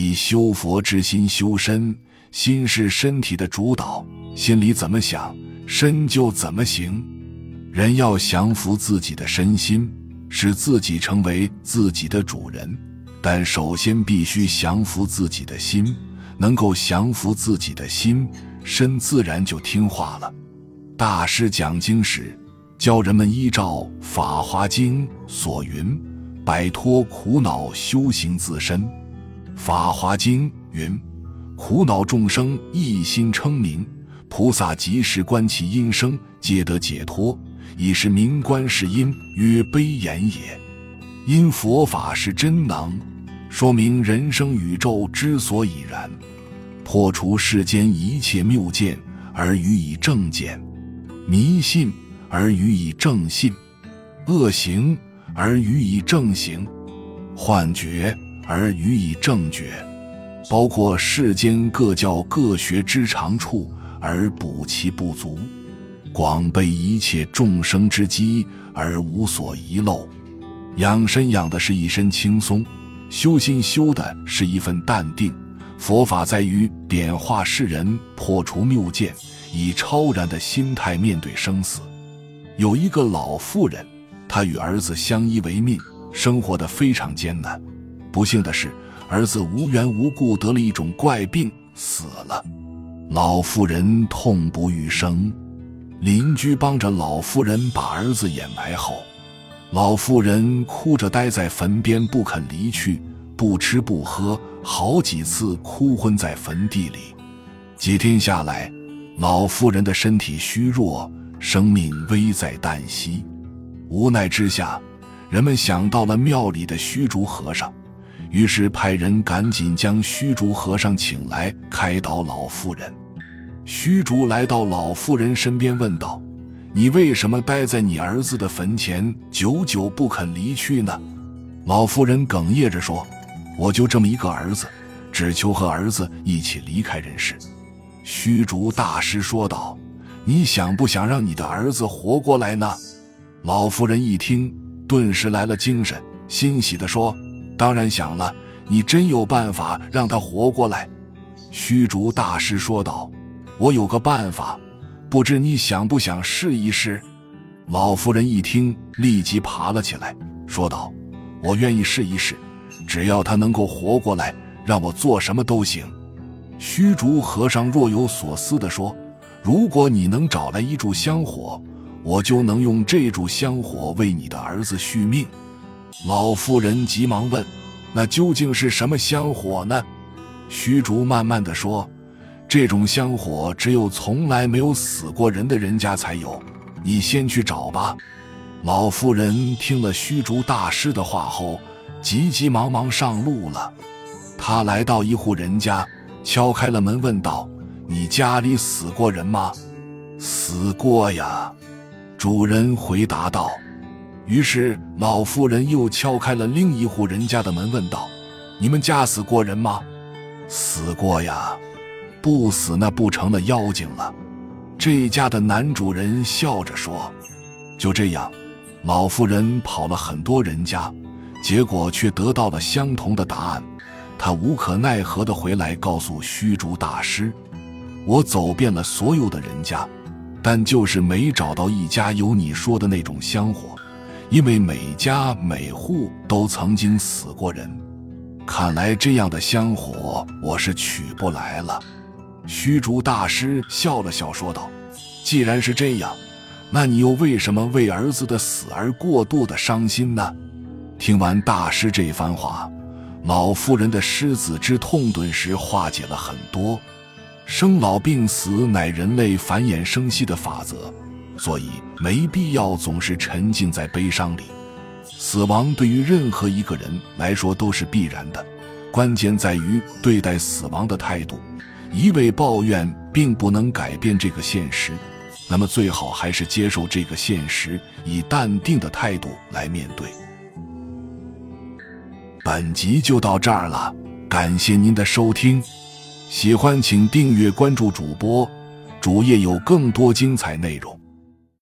以修佛之心修身，心是身体的主导，心里怎么想，身就怎么行。人要降服自己的身心，使自己成为自己的主人，但首先必须降服自己的心。能够降服自己的心，身自然就听话了。大师讲经时，教人们依照《法华经》所云，摆脱苦恼，修行自身。《法华经》云：“苦恼众生一心称名，菩萨即时观其音声，皆得解脱。以是名观世音，曰悲言也。因佛法是真能。”说明人生宇宙之所以然，破除世间一切谬见而予以正见，迷信而予以正信，恶行而予以正行，幻觉而予以正觉，包括世间各教各学之长处而补其不足，广备一切众生之机而无所遗漏，养身养的是一身轻松。修心修的是一份淡定，佛法在于点化世人，破除谬见，以超然的心态面对生死。有一个老妇人，她与儿子相依为命，生活的非常艰难。不幸的是，儿子无缘无故得了一种怪病，死了。老妇人痛不欲生，邻居帮着老妇人把儿子掩埋后。老妇人哭着待在坟边不肯离去，不吃不喝，好几次哭昏在坟地里。几天下来，老妇人的身体虚弱，生命危在旦夕。无奈之下，人们想到了庙里的虚竹和尚，于是派人赶紧将虚竹和尚请来开导老妇人。虚竹来到老妇人身边，问道。你为什么待在你儿子的坟前，久久不肯离去呢？老妇人哽咽着说：“我就这么一个儿子，只求和儿子一起离开人世。”虚竹大师说道：“你想不想让你的儿子活过来呢？”老妇人一听，顿时来了精神，欣喜地说：“当然想了。你真有办法让他活过来？”虚竹大师说道：“我有个办法。”不知你想不想试一试？老夫人一听，立即爬了起来，说道：“我愿意试一试，只要他能够活过来，让我做什么都行。”虚竹和尚若有所思地说：“如果你能找来一炷香火，我就能用这炷香火为你的儿子续命。”老妇人急忙问：“那究竟是什么香火呢？”虚竹慢慢的说。这种香火只有从来没有死过人的人家才有，你先去找吧。老妇人听了虚竹大师的话后，急急忙忙上路了。他来到一户人家，敲开了门，问道：“你家里死过人吗？”“死过呀。”主人回答道。于是老妇人又敲开了另一户人家的门，问道：“你们家死过人吗？”“死过呀。”不死那不成了妖精了？这家的男主人笑着说：“就这样，老妇人跑了很多人家，结果却得到了相同的答案。他无可奈何地回来告诉虚竹大师：‘我走遍了所有的人家，但就是没找到一家有你说的那种香火，因为每家每户都曾经死过人。看来这样的香火我是取不来了。’”虚竹大师笑了笑，说道：“既然是这样，那你又为什么为儿子的死而过度的伤心呢？”听完大师这番话，老妇人的失子之痛顿时化解了很多。生老病死乃人类繁衍生息的法则，所以没必要总是沉浸在悲伤里。死亡对于任何一个人来说都是必然的，关键在于对待死亡的态度。一味抱怨并不能改变这个现实，那么最好还是接受这个现实，以淡定的态度来面对。本集就到这儿了，感谢您的收听，喜欢请订阅关注主播，主页有更多精彩内容。